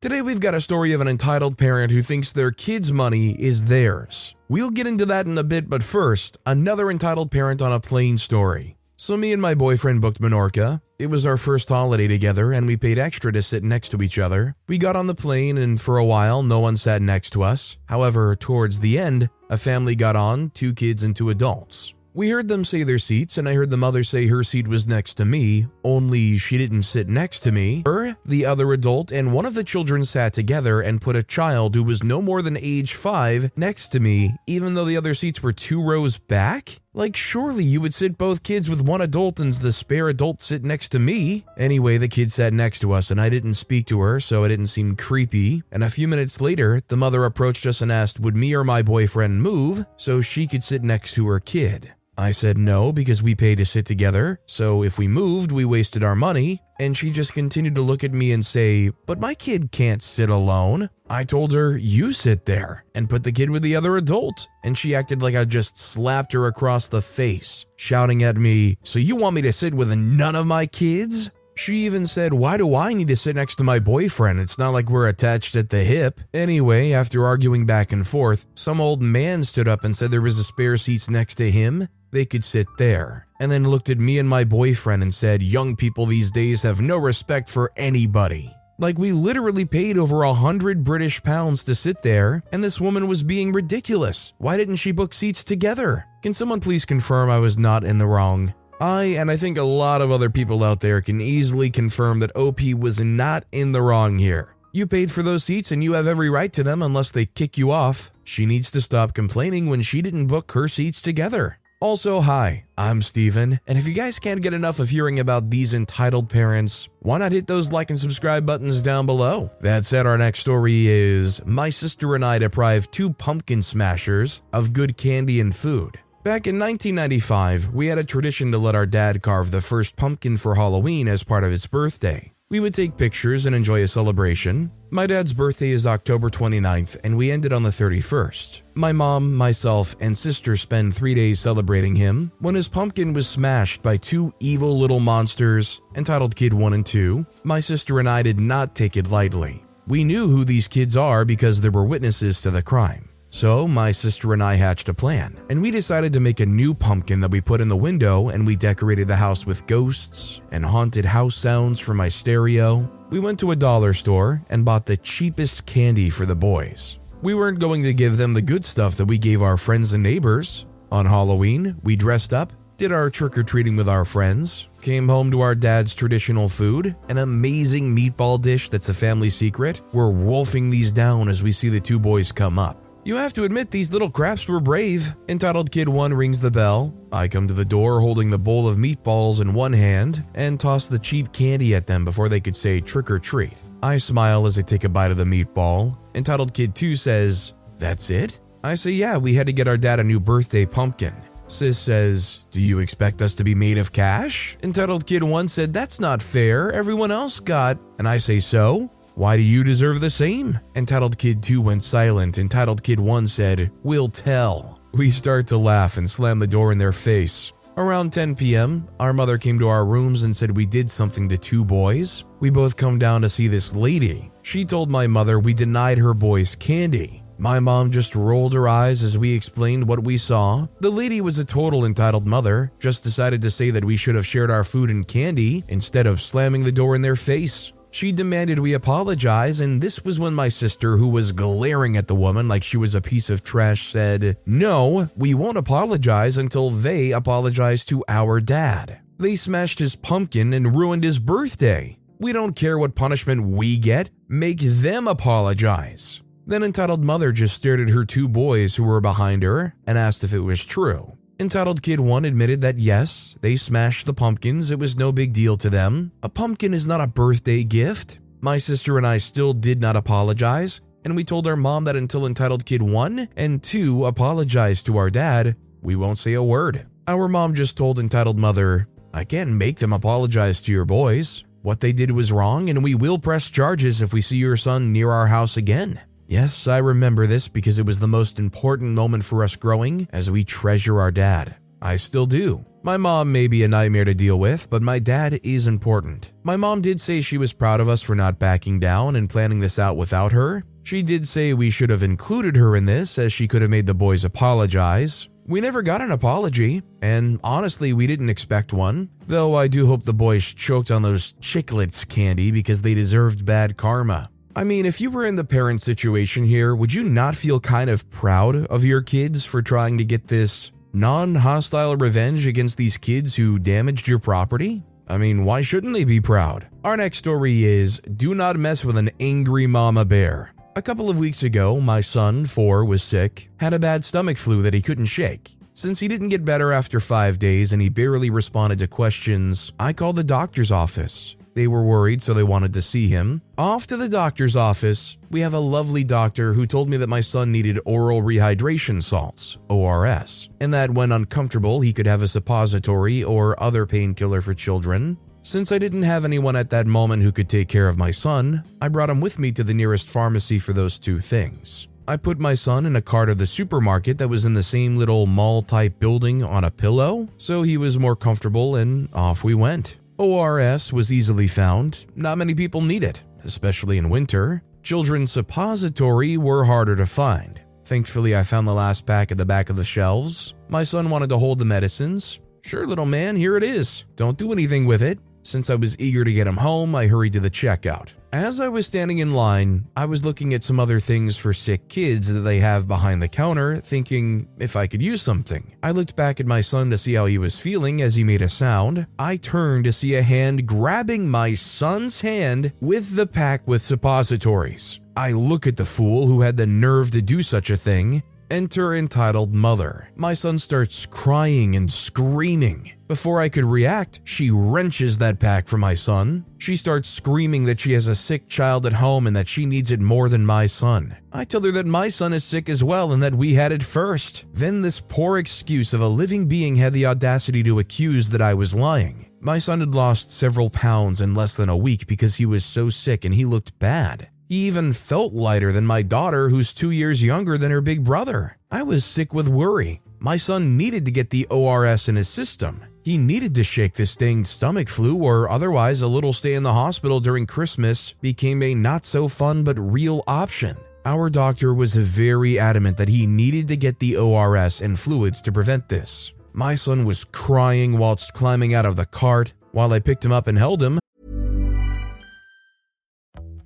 Today, we've got a story of an entitled parent who thinks their kid's money is theirs. We'll get into that in a bit, but first, another entitled parent on a plane story. So, me and my boyfriend booked Menorca. It was our first holiday together, and we paid extra to sit next to each other. We got on the plane, and for a while, no one sat next to us. However, towards the end, a family got on two kids and two adults. We heard them say their seats, and I heard the mother say her seat was next to me, only she didn't sit next to me. Her, the other adult, and one of the children sat together and put a child who was no more than age 5 next to me, even though the other seats were two rows back? Like, surely you would sit both kids with one adult and the spare adult sit next to me. Anyway, the kid sat next to us and I didn't speak to her, so it didn't seem creepy. And a few minutes later, the mother approached us and asked, Would me or my boyfriend move so she could sit next to her kid? I said no because we paid to sit together, so if we moved, we wasted our money. And she just continued to look at me and say, But my kid can't sit alone. I told her, You sit there, and put the kid with the other adult. And she acted like I just slapped her across the face, shouting at me, So you want me to sit with none of my kids? She even said, Why do I need to sit next to my boyfriend? It's not like we're attached at the hip. Anyway, after arguing back and forth, some old man stood up and said there was a spare seats next to him they could sit there, and then looked at me and my boyfriend and said, Young people these days have no respect for anybody. Like, we literally paid over a hundred British pounds to sit there, and this woman was being ridiculous. Why didn't she book seats together? Can someone please confirm I was not in the wrong? I, and I think a lot of other people out there, can easily confirm that OP was not in the wrong here. You paid for those seats and you have every right to them unless they kick you off. She needs to stop complaining when she didn't book her seats together. Also, hi, I'm Steven, and if you guys can't get enough of hearing about these entitled parents, why not hit those like and subscribe buttons down below? That said, our next story is My sister and I deprived two pumpkin smashers of good candy and food. Back in 1995, we had a tradition to let our dad carve the first pumpkin for Halloween as part of his birthday. We would take pictures and enjoy a celebration. My dad's birthday is October 29th, and we ended on the 31st. My mom, myself, and sister spend three days celebrating him when his pumpkin was smashed by two evil little monsters entitled Kid 1 and 2. My sister and I did not take it lightly. We knew who these kids are because there were witnesses to the crime. So, my sister and I hatched a plan, and we decided to make a new pumpkin that we put in the window, and we decorated the house with ghosts and haunted house sounds from my stereo. We went to a dollar store and bought the cheapest candy for the boys. We weren't going to give them the good stuff that we gave our friends and neighbors. On Halloween, we dressed up, did our trick or treating with our friends, came home to our dad's traditional food, an amazing meatball dish that's a family secret. We're wolfing these down as we see the two boys come up. You have to admit these little craps were brave. Entitled Kid 1 rings the bell. I come to the door holding the bowl of meatballs in one hand and toss the cheap candy at them before they could say trick or treat. I smile as I take a bite of the meatball. Entitled Kid 2 says, That's it? I say, Yeah, we had to get our dad a new birthday pumpkin. Sis says, Do you expect us to be made of cash? Entitled Kid 1 said, That's not fair. Everyone else got. And I say, So? Why do you deserve the same? Entitled Kid 2 went silent. Entitled Kid 1 said, We'll tell. We start to laugh and slam the door in their face. Around 10 p.m., our mother came to our rooms and said we did something to two boys. We both come down to see this lady. She told my mother we denied her boys candy. My mom just rolled her eyes as we explained what we saw. The lady was a total entitled mother, just decided to say that we should have shared our food and candy instead of slamming the door in their face. She demanded we apologize, and this was when my sister, who was glaring at the woman like she was a piece of trash, said, No, we won't apologize until they apologize to our dad. They smashed his pumpkin and ruined his birthday. We don't care what punishment we get, make them apologize. Then entitled mother just stared at her two boys who were behind her and asked if it was true. Entitled Kid 1 admitted that yes, they smashed the pumpkins, it was no big deal to them. A pumpkin is not a birthday gift. My sister and I still did not apologize, and we told our mom that until Entitled Kid 1 and 2 apologized to our dad, we won't say a word. Our mom just told Entitled Mother, I can't make them apologize to your boys. What they did was wrong, and we will press charges if we see your son near our house again. Yes, I remember this because it was the most important moment for us growing as we treasure our dad. I still do. My mom may be a nightmare to deal with, but my dad is important. My mom did say she was proud of us for not backing down and planning this out without her. She did say we should have included her in this as she could have made the boys apologize. We never got an apology, and honestly, we didn't expect one. Though I do hope the boys choked on those chiclets candy because they deserved bad karma. I mean, if you were in the parent situation here, would you not feel kind of proud of your kids for trying to get this non hostile revenge against these kids who damaged your property? I mean, why shouldn't they be proud? Our next story is Do Not Mess with an Angry Mama Bear. A couple of weeks ago, my son, four, was sick, had a bad stomach flu that he couldn't shake. Since he didn't get better after five days and he barely responded to questions, I called the doctor's office. They were worried, so they wanted to see him. Off to the doctor's office, we have a lovely doctor who told me that my son needed oral rehydration salts, ORS, and that when uncomfortable, he could have a suppository or other painkiller for children. Since I didn't have anyone at that moment who could take care of my son, I brought him with me to the nearest pharmacy for those two things. I put my son in a cart of the supermarket that was in the same little mall type building on a pillow, so he was more comfortable, and off we went. ORS was easily found. Not many people need it, especially in winter. Children's suppository were harder to find. Thankfully, I found the last pack at the back of the shelves. My son wanted to hold the medicines. Sure, little man, here it is. Don't do anything with it. Since I was eager to get him home, I hurried to the checkout. As I was standing in line, I was looking at some other things for sick kids that they have behind the counter, thinking if I could use something. I looked back at my son to see how he was feeling as he made a sound. I turned to see a hand grabbing my son's hand with the pack with suppositories. I look at the fool who had the nerve to do such a thing. Enter entitled mother. My son starts crying and screaming. Before I could react, she wrenches that pack from my son. She starts screaming that she has a sick child at home and that she needs it more than my son. I tell her that my son is sick as well and that we had it first. Then this poor excuse of a living being had the audacity to accuse that I was lying. My son had lost several pounds in less than a week because he was so sick and he looked bad. He even felt lighter than my daughter, who's two years younger than her big brother. I was sick with worry. My son needed to get the ORS in his system. He needed to shake this danged stomach flu, or otherwise, a little stay in the hospital during Christmas became a not so fun but real option. Our doctor was very adamant that he needed to get the ORS and fluids to prevent this. My son was crying whilst climbing out of the cart. While I picked him up and held him,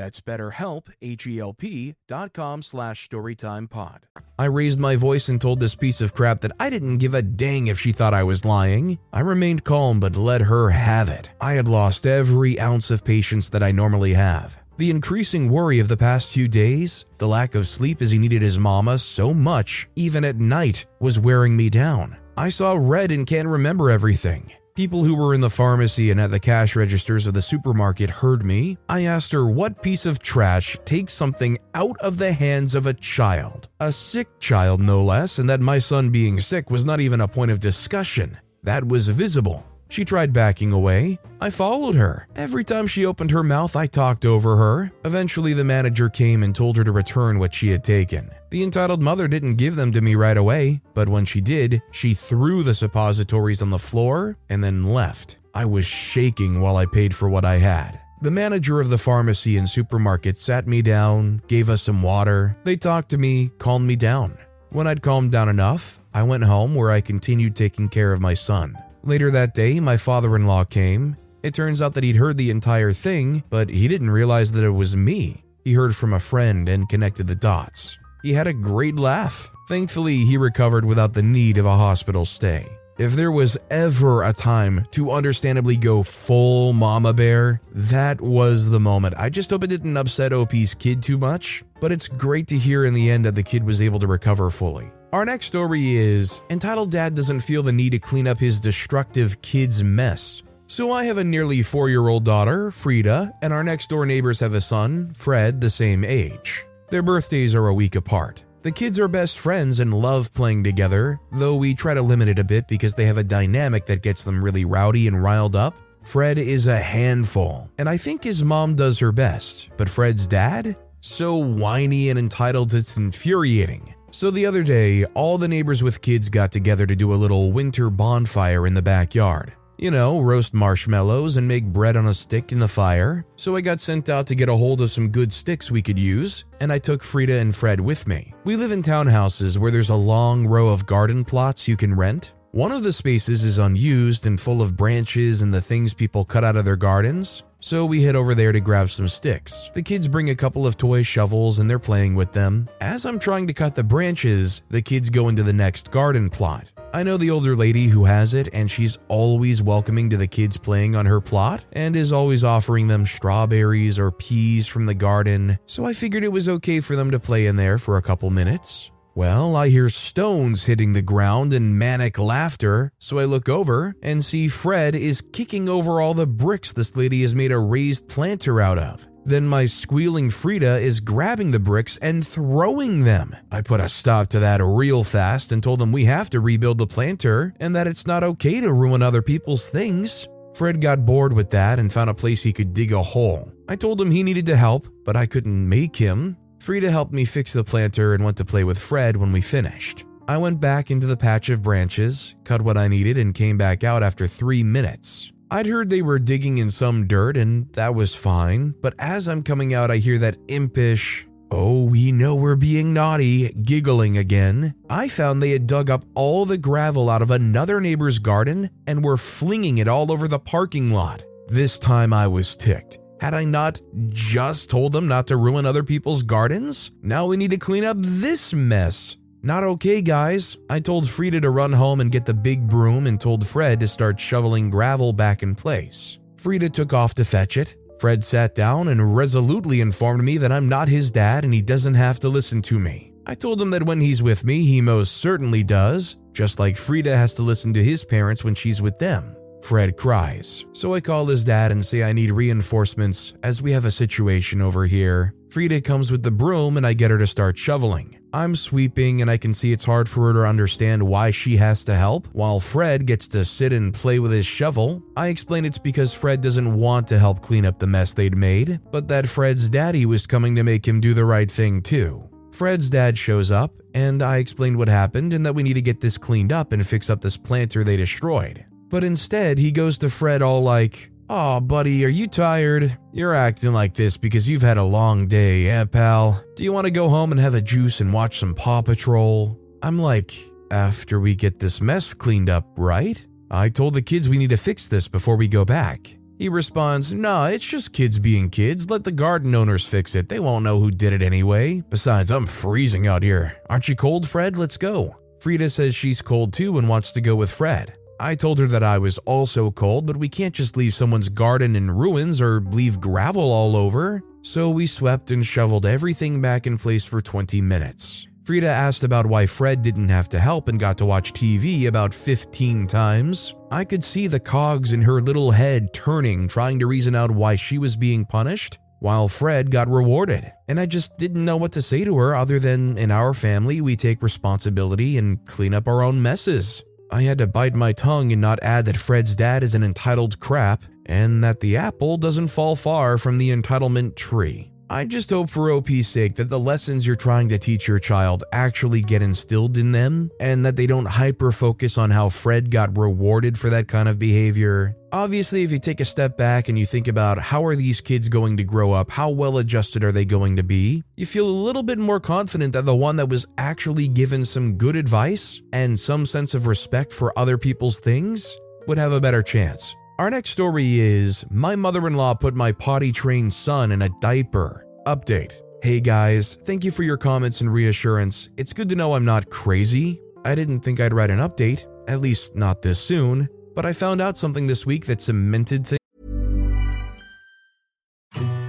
That's betterhelp, H-E-L-P dot com slash storytimepod. I raised my voice and told this piece of crap that I didn't give a dang if she thought I was lying. I remained calm but let her have it. I had lost every ounce of patience that I normally have. The increasing worry of the past few days, the lack of sleep as he needed his mama so much, even at night, was wearing me down. I saw red and can't remember everything. People who were in the pharmacy and at the cash registers of the supermarket heard me. I asked her what piece of trash takes something out of the hands of a child. A sick child, no less, and that my son being sick was not even a point of discussion. That was visible. She tried backing away. I followed her. Every time she opened her mouth, I talked over her. Eventually, the manager came and told her to return what she had taken. The entitled mother didn't give them to me right away, but when she did, she threw the suppositories on the floor and then left. I was shaking while I paid for what I had. The manager of the pharmacy and supermarket sat me down, gave us some water. They talked to me, calmed me down. When I'd calmed down enough, I went home where I continued taking care of my son. Later that day, my father in law came. It turns out that he'd heard the entire thing, but he didn't realize that it was me. He heard from a friend and connected the dots. He had a great laugh. Thankfully, he recovered without the need of a hospital stay. If there was ever a time to understandably go full mama bear, that was the moment. I just hope it didn't upset OP's kid too much, but it's great to hear in the end that the kid was able to recover fully. Our next story is entitled Dad Doesn't Feel the Need to Clean Up His Destructive Kid's Mess. So I have a nearly four year old daughter, Frida, and our next door neighbors have a son, Fred, the same age. Their birthdays are a week apart. The kids are best friends and love playing together, though we try to limit it a bit because they have a dynamic that gets them really rowdy and riled up. Fred is a handful, and I think his mom does her best, but Fred's dad? So whiny and entitled it's infuriating. So the other day, all the neighbors with kids got together to do a little winter bonfire in the backyard. You know, roast marshmallows and make bread on a stick in the fire. So I got sent out to get a hold of some good sticks we could use, and I took Frida and Fred with me. We live in townhouses where there's a long row of garden plots you can rent. One of the spaces is unused and full of branches and the things people cut out of their gardens, so we head over there to grab some sticks. The kids bring a couple of toy shovels and they're playing with them. As I'm trying to cut the branches, the kids go into the next garden plot. I know the older lady who has it, and she's always welcoming to the kids playing on her plot and is always offering them strawberries or peas from the garden, so I figured it was okay for them to play in there for a couple minutes. Well, I hear stones hitting the ground and manic laughter, so I look over and see Fred is kicking over all the bricks this lady has made a raised planter out of. Then my squealing Frida is grabbing the bricks and throwing them. I put a stop to that real fast and told them we have to rebuild the planter and that it's not okay to ruin other people's things. Fred got bored with that and found a place he could dig a hole. I told him he needed to help, but I couldn't make him. Frida helped me fix the planter and went to play with Fred when we finished. I went back into the patch of branches, cut what I needed, and came back out after three minutes. I'd heard they were digging in some dirt, and that was fine, but as I'm coming out, I hear that impish, oh, we know we're being naughty, giggling again. I found they had dug up all the gravel out of another neighbor's garden and were flinging it all over the parking lot. This time I was ticked. Had I not just told them not to ruin other people's gardens? Now we need to clean up this mess. Not okay, guys. I told Frida to run home and get the big broom and told Fred to start shoveling gravel back in place. Frida took off to fetch it. Fred sat down and resolutely informed me that I'm not his dad and he doesn't have to listen to me. I told him that when he's with me, he most certainly does, just like Frida has to listen to his parents when she's with them. Fred cries, so I call his dad and say I need reinforcements as we have a situation over here. Frida comes with the broom and I get her to start shoveling. I'm sweeping and I can see it's hard for her to understand why she has to help, while Fred gets to sit and play with his shovel. I explain it's because Fred doesn't want to help clean up the mess they'd made, but that Fred's daddy was coming to make him do the right thing too. Fred's dad shows up, and I explained what happened and that we need to get this cleaned up and fix up this planter they destroyed. But instead, he goes to Fred all like, Aw, buddy, are you tired? You're acting like this because you've had a long day, eh, pal? Do you want to go home and have a juice and watch some Paw Patrol? I'm like, after we get this mess cleaned up, right? I told the kids we need to fix this before we go back. He responds, Nah, it's just kids being kids. Let the garden owners fix it. They won't know who did it anyway. Besides, I'm freezing out here. Aren't you cold, Fred? Let's go. Frida says she's cold too and wants to go with Fred. I told her that I was also cold, but we can't just leave someone's garden in ruins or leave gravel all over. So we swept and shoveled everything back in place for 20 minutes. Frida asked about why Fred didn't have to help and got to watch TV about 15 times. I could see the cogs in her little head turning, trying to reason out why she was being punished, while Fred got rewarded. And I just didn't know what to say to her other than in our family, we take responsibility and clean up our own messes. I had to bite my tongue and not add that Fred's dad is an entitled crap and that the apple doesn't fall far from the entitlement tree. I just hope for OP's sake that the lessons you're trying to teach your child actually get instilled in them and that they don't hyper focus on how Fred got rewarded for that kind of behavior. Obviously, if you take a step back and you think about how are these kids going to grow up, how well adjusted are they going to be, you feel a little bit more confident that the one that was actually given some good advice and some sense of respect for other people's things would have a better chance. Our next story is My mother in law put my potty trained son in a diaper. Update. Hey guys, thank you for your comments and reassurance. It's good to know I'm not crazy. I didn't think I'd write an update, at least not this soon, but I found out something this week that cemented things.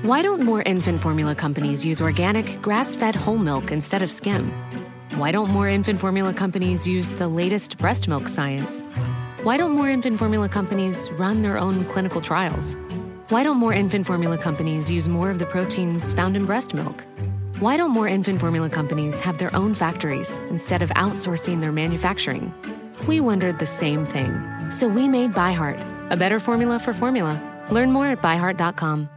Why don't more infant formula companies use organic, grass fed whole milk instead of skim? Why don't more infant formula companies use the latest breast milk science? Why don't more infant formula companies run their own clinical trials? Why don't more infant formula companies use more of the proteins found in breast milk? Why don't more infant formula companies have their own factories instead of outsourcing their manufacturing? We wondered the same thing. So we made ByHeart, a better formula for formula. Learn more at byheart.com.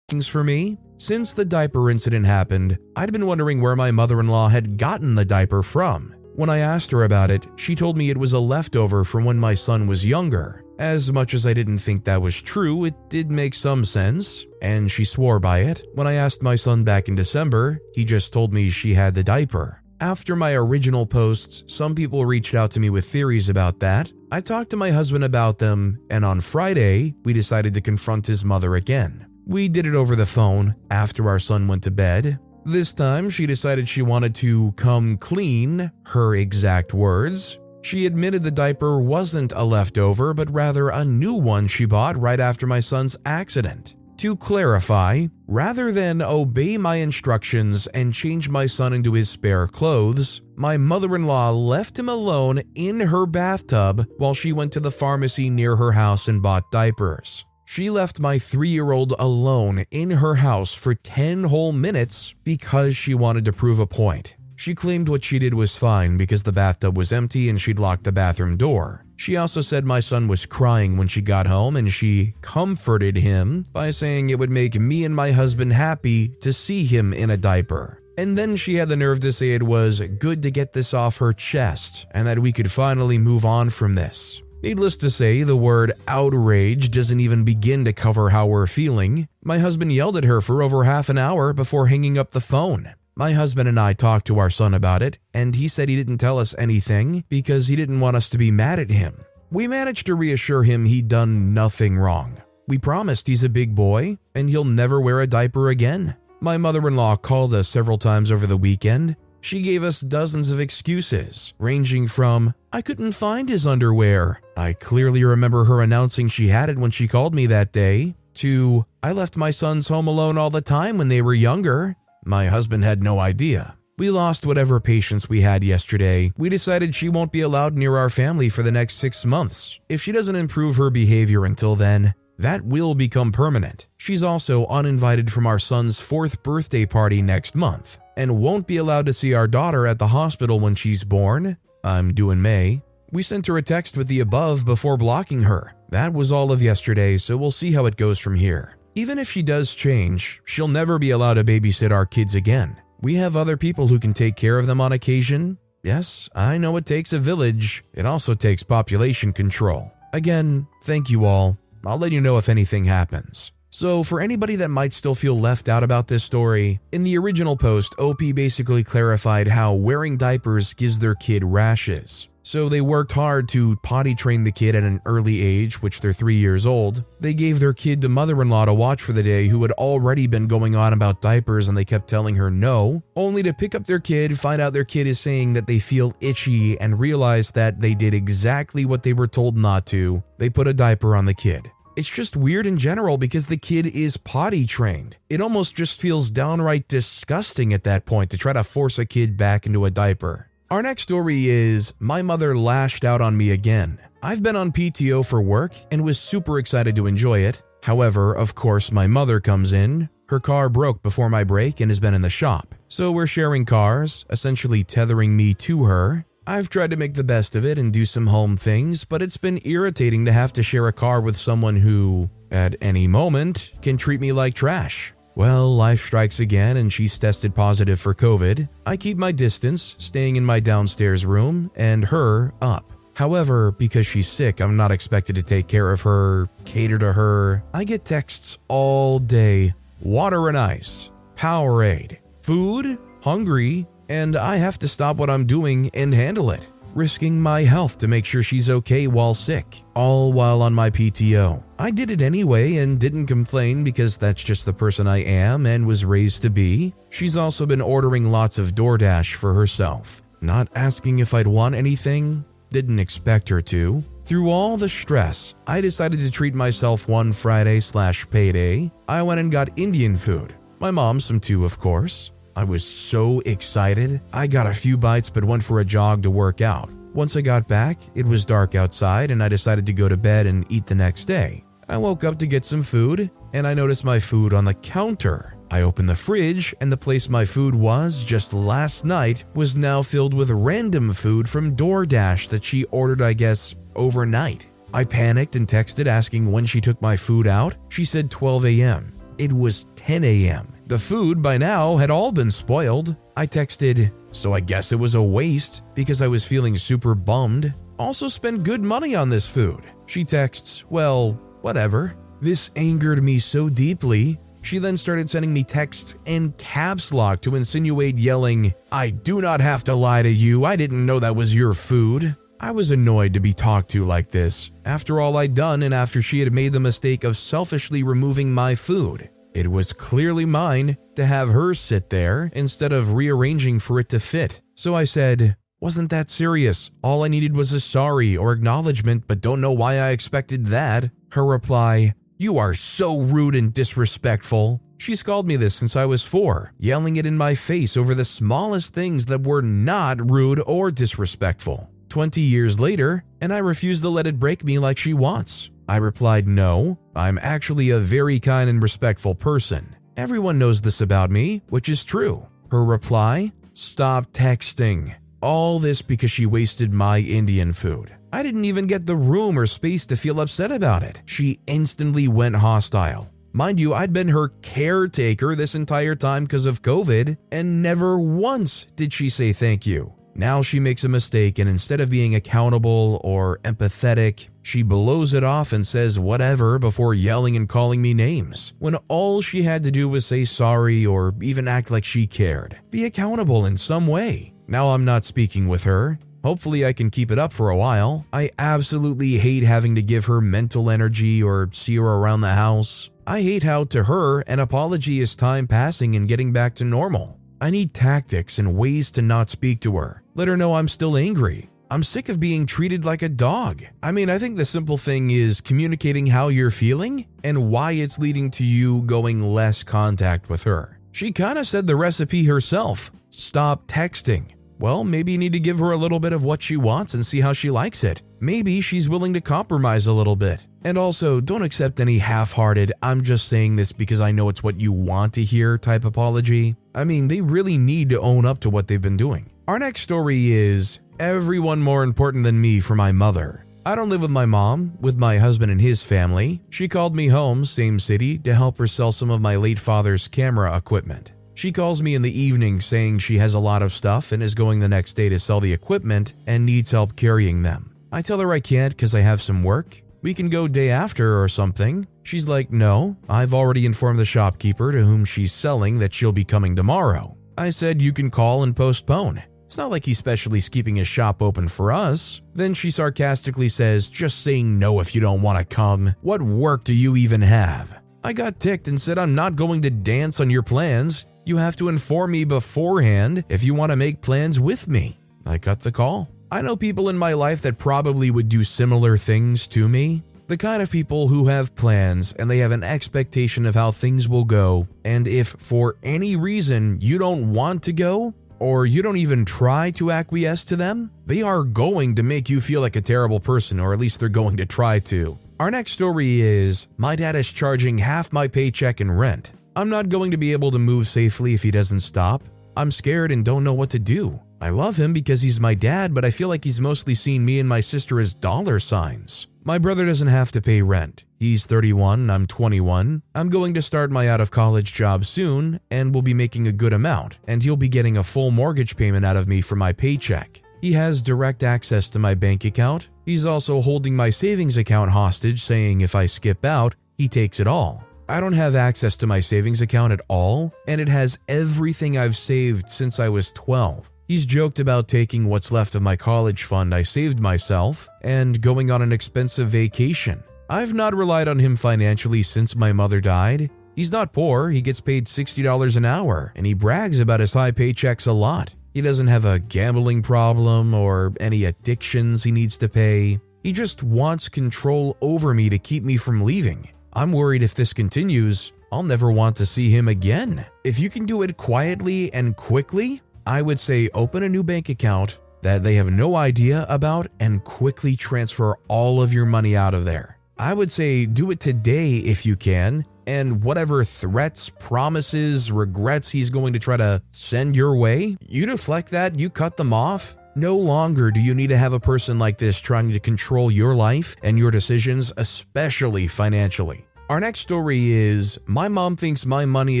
Things for me? Since the diaper incident happened, I'd been wondering where my mother in law had gotten the diaper from. When I asked her about it, she told me it was a leftover from when my son was younger. As much as I didn't think that was true, it did make some sense, and she swore by it. When I asked my son back in December, he just told me she had the diaper. After my original posts, some people reached out to me with theories about that. I talked to my husband about them, and on Friday, we decided to confront his mother again. We did it over the phone after our son went to bed, this time, she decided she wanted to come clean, her exact words. She admitted the diaper wasn't a leftover, but rather a new one she bought right after my son's accident. To clarify, rather than obey my instructions and change my son into his spare clothes, my mother in law left him alone in her bathtub while she went to the pharmacy near her house and bought diapers. She left my three year old alone in her house for 10 whole minutes because she wanted to prove a point. She claimed what she did was fine because the bathtub was empty and she'd locked the bathroom door. She also said my son was crying when she got home and she comforted him by saying it would make me and my husband happy to see him in a diaper. And then she had the nerve to say it was good to get this off her chest and that we could finally move on from this. Needless to say, the word outrage doesn't even begin to cover how we're feeling. My husband yelled at her for over half an hour before hanging up the phone. My husband and I talked to our son about it, and he said he didn't tell us anything because he didn't want us to be mad at him. We managed to reassure him he'd done nothing wrong. We promised he's a big boy and he'll never wear a diaper again. My mother in law called us several times over the weekend she gave us dozens of excuses, ranging from, I couldn't find his underwear. I clearly remember her announcing she had it when she called me that day, to, I left my sons home alone all the time when they were younger. My husband had no idea. We lost whatever patience we had yesterday. We decided she won't be allowed near our family for the next six months. If she doesn't improve her behavior until then, That will become permanent. She's also uninvited from our son's fourth birthday party next month and won't be allowed to see our daughter at the hospital when she's born. I'm due in May. We sent her a text with the above before blocking her. That was all of yesterday, so we'll see how it goes from here. Even if she does change, she'll never be allowed to babysit our kids again. We have other people who can take care of them on occasion. Yes, I know it takes a village, it also takes population control. Again, thank you all. I'll let you know if anything happens. So, for anybody that might still feel left out about this story, in the original post, OP basically clarified how wearing diapers gives their kid rashes. So they worked hard to potty train the kid at an early age, which they're three years old. They gave their kid to mother in law to watch for the day, who had already been going on about diapers and they kept telling her no, only to pick up their kid, find out their kid is saying that they feel itchy, and realize that they did exactly what they were told not to. They put a diaper on the kid. It's just weird in general because the kid is potty trained. It almost just feels downright disgusting at that point to try to force a kid back into a diaper. Our next story is My mother lashed out on me again. I've been on PTO for work and was super excited to enjoy it. However, of course, my mother comes in. Her car broke before my break and has been in the shop. So we're sharing cars, essentially tethering me to her. I've tried to make the best of it and do some home things, but it's been irritating to have to share a car with someone who, at any moment, can treat me like trash. Well, life strikes again and she's tested positive for COVID. I keep my distance, staying in my downstairs room, and her up. However, because she's sick, I'm not expected to take care of her, cater to her. I get texts all day water and ice, Powerade, food, hungry, and I have to stop what I'm doing and handle it risking my health to make sure she's okay while sick, all while on my PTO. I did it anyway and didn't complain because that's just the person I am and was raised to be. She's also been ordering lots of DoorDash for herself, not asking if I'd want anything, didn't expect her to. Through all the stress, I decided to treat myself one Friday slash payday. I went and got Indian food. My mom some too, of course. I was so excited. I got a few bites but went for a jog to work out. Once I got back, it was dark outside and I decided to go to bed and eat the next day. I woke up to get some food and I noticed my food on the counter. I opened the fridge and the place my food was just last night was now filled with random food from DoorDash that she ordered, I guess, overnight. I panicked and texted asking when she took my food out. She said 12 a.m. It was 10 a.m. The food by now had all been spoiled. I texted, so I guess it was a waste because I was feeling super bummed. Also spent good money on this food. She texts, well, whatever. This angered me so deeply. She then started sending me texts in caps lock to insinuate yelling, I do not have to lie to you. I didn't know that was your food. I was annoyed to be talked to like this, after all I'd done and after she had made the mistake of selfishly removing my food. It was clearly mine to have her sit there instead of rearranging for it to fit. So I said, Wasn't that serious? All I needed was a sorry or acknowledgement, but don't know why I expected that. Her reply, You are so rude and disrespectful. She's called me this since I was four, yelling it in my face over the smallest things that were not rude or disrespectful. 20 years later, and I refuse to let it break me like she wants. I replied, No, I'm actually a very kind and respectful person. Everyone knows this about me, which is true. Her reply, Stop texting. All this because she wasted my Indian food. I didn't even get the room or space to feel upset about it. She instantly went hostile. Mind you, I'd been her caretaker this entire time because of COVID, and never once did she say thank you. Now she makes a mistake, and instead of being accountable or empathetic, she blows it off and says whatever before yelling and calling me names, when all she had to do was say sorry or even act like she cared. Be accountable in some way. Now I'm not speaking with her. Hopefully, I can keep it up for a while. I absolutely hate having to give her mental energy or see her around the house. I hate how, to her, an apology is time passing and getting back to normal. I need tactics and ways to not speak to her. Let her know I'm still angry. I'm sick of being treated like a dog. I mean, I think the simple thing is communicating how you're feeling and why it's leading to you going less contact with her. She kind of said the recipe herself stop texting. Well, maybe you need to give her a little bit of what she wants and see how she likes it. Maybe she's willing to compromise a little bit. And also, don't accept any half hearted, I'm just saying this because I know it's what you want to hear type apology. I mean, they really need to own up to what they've been doing. Our next story is Everyone More Important Than Me for My Mother. I don't live with my mom, with my husband and his family. She called me home, same city, to help her sell some of my late father's camera equipment. She calls me in the evening saying she has a lot of stuff and is going the next day to sell the equipment and needs help carrying them. I tell her I can't because I have some work. We can go day after or something. She's like, No, I've already informed the shopkeeper to whom she's selling that she'll be coming tomorrow. I said you can call and postpone. It's not like he's specially keeping his shop open for us. Then she sarcastically says, Just saying no if you don't want to come. What work do you even have? I got ticked and said, I'm not going to dance on your plans. You have to inform me beforehand if you want to make plans with me. I cut the call. I know people in my life that probably would do similar things to me. The kind of people who have plans and they have an expectation of how things will go, and if for any reason you don't want to go, or you don't even try to acquiesce to them, they are going to make you feel like a terrible person, or at least they're going to try to. Our next story is My dad is charging half my paycheck in rent. I'm not going to be able to move safely if he doesn't stop. I'm scared and don't know what to do. I love him because he's my dad, but I feel like he's mostly seen me and my sister as dollar signs. My brother doesn't have to pay rent. He's 31, I'm 21. I'm going to start my out of college job soon and will be making a good amount, and he'll be getting a full mortgage payment out of me for my paycheck. He has direct access to my bank account. He's also holding my savings account hostage, saying if I skip out, he takes it all. I don't have access to my savings account at all, and it has everything I've saved since I was 12. He's joked about taking what's left of my college fund I saved myself and going on an expensive vacation. I've not relied on him financially since my mother died. He's not poor, he gets paid $60 an hour, and he brags about his high paychecks a lot. He doesn't have a gambling problem or any addictions he needs to pay. He just wants control over me to keep me from leaving. I'm worried if this continues, I'll never want to see him again. If you can do it quietly and quickly, I would say open a new bank account that they have no idea about and quickly transfer all of your money out of there. I would say do it today if you can, and whatever threats, promises, regrets he's going to try to send your way, you deflect that, you cut them off. No longer do you need to have a person like this trying to control your life and your decisions, especially financially. Our next story is My mom thinks my money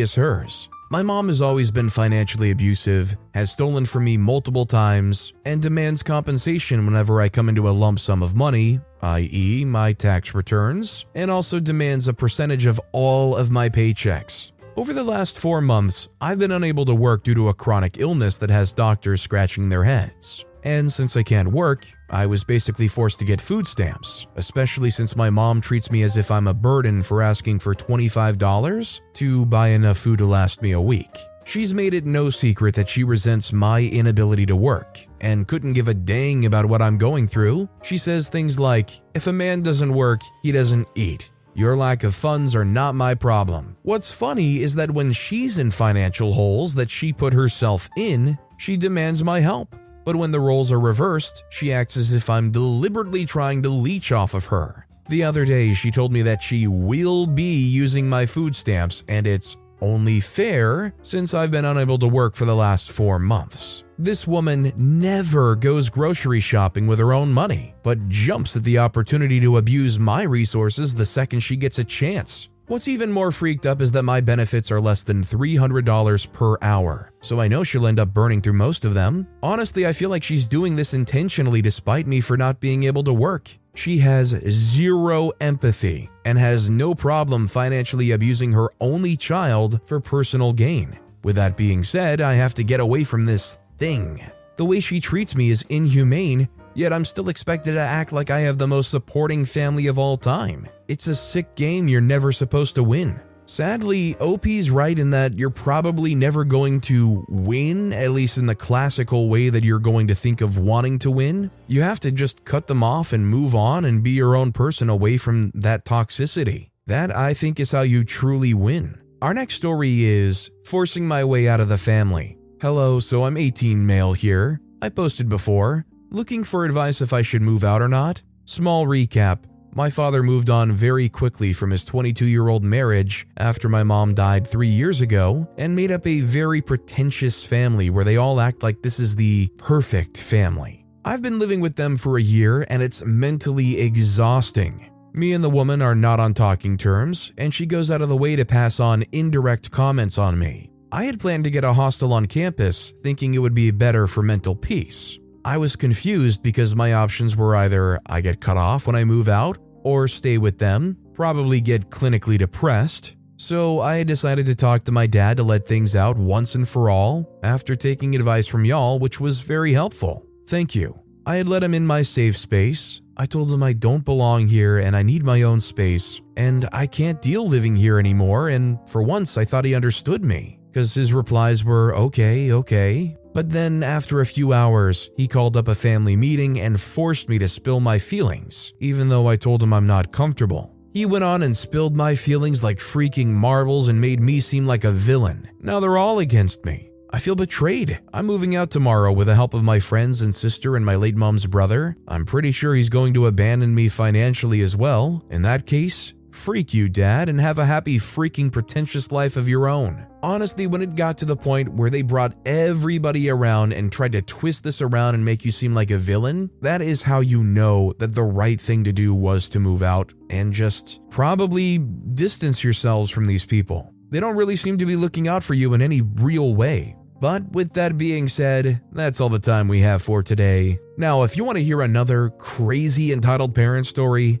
is hers. My mom has always been financially abusive, has stolen from me multiple times, and demands compensation whenever I come into a lump sum of money, i.e., my tax returns, and also demands a percentage of all of my paychecks. Over the last four months, I've been unable to work due to a chronic illness that has doctors scratching their heads. And since I can't work, I was basically forced to get food stamps, especially since my mom treats me as if I'm a burden for asking for $25 to buy enough food to last me a week. She's made it no secret that she resents my inability to work and couldn't give a dang about what I'm going through. She says things like, if a man doesn't work, he doesn't eat. Your lack of funds are not my problem. What's funny is that when she's in financial holes that she put herself in, she demands my help. But when the roles are reversed, she acts as if I'm deliberately trying to leech off of her. The other day, she told me that she will be using my food stamps, and it's only fair since I've been unable to work for the last four months. This woman never goes grocery shopping with her own money, but jumps at the opportunity to abuse my resources the second she gets a chance. What's even more freaked up is that my benefits are less than $300 per hour, so I know she'll end up burning through most of them. Honestly, I feel like she's doing this intentionally despite me for not being able to work. She has zero empathy and has no problem financially abusing her only child for personal gain. With that being said, I have to get away from this thing. The way she treats me is inhumane Yet I'm still expected to act like I have the most supporting family of all time. It's a sick game you're never supposed to win. Sadly, OP's right in that you're probably never going to win, at least in the classical way that you're going to think of wanting to win. You have to just cut them off and move on and be your own person away from that toxicity. That, I think, is how you truly win. Our next story is Forcing My Way Out of the Family. Hello, so I'm 18 male here. I posted before looking for advice if I should move out or not. Small recap my father moved on very quickly from his 22 year old marriage after my mom died three years ago and made up a very pretentious family where they all act like this is the perfect family. I've been living with them for a year and it's mentally exhausting. Me and the woman are not on talking terms, and she goes out of the way to pass on indirect comments on me. I had planned to get a hostel on campus, thinking it would be better for mental peace. I was confused because my options were either I get cut off when I move out or stay with them, probably get clinically depressed. So I decided to talk to my dad to let things out once and for all after taking advice from y'all, which was very helpful. Thank you. I had let him in my safe space. I told him I don't belong here and I need my own space, and I can't deal living here anymore. And for once, I thought he understood me because his replies were okay, okay, but then, after a few hours, he called up a family meeting and forced me to spill my feelings, even though I told him I'm not comfortable. He went on and spilled my feelings like freaking marbles and made me seem like a villain. Now they're all against me. I feel betrayed. I'm moving out tomorrow with the help of my friends and sister and my late mom's brother. I'm pretty sure he's going to abandon me financially as well. In that case, Freak you, Dad, and have a happy, freaking pretentious life of your own. Honestly, when it got to the point where they brought everybody around and tried to twist this around and make you seem like a villain, that is how you know that the right thing to do was to move out and just probably distance yourselves from these people. They don't really seem to be looking out for you in any real way. But with that being said, that's all the time we have for today. Now, if you want to hear another crazy entitled parent story,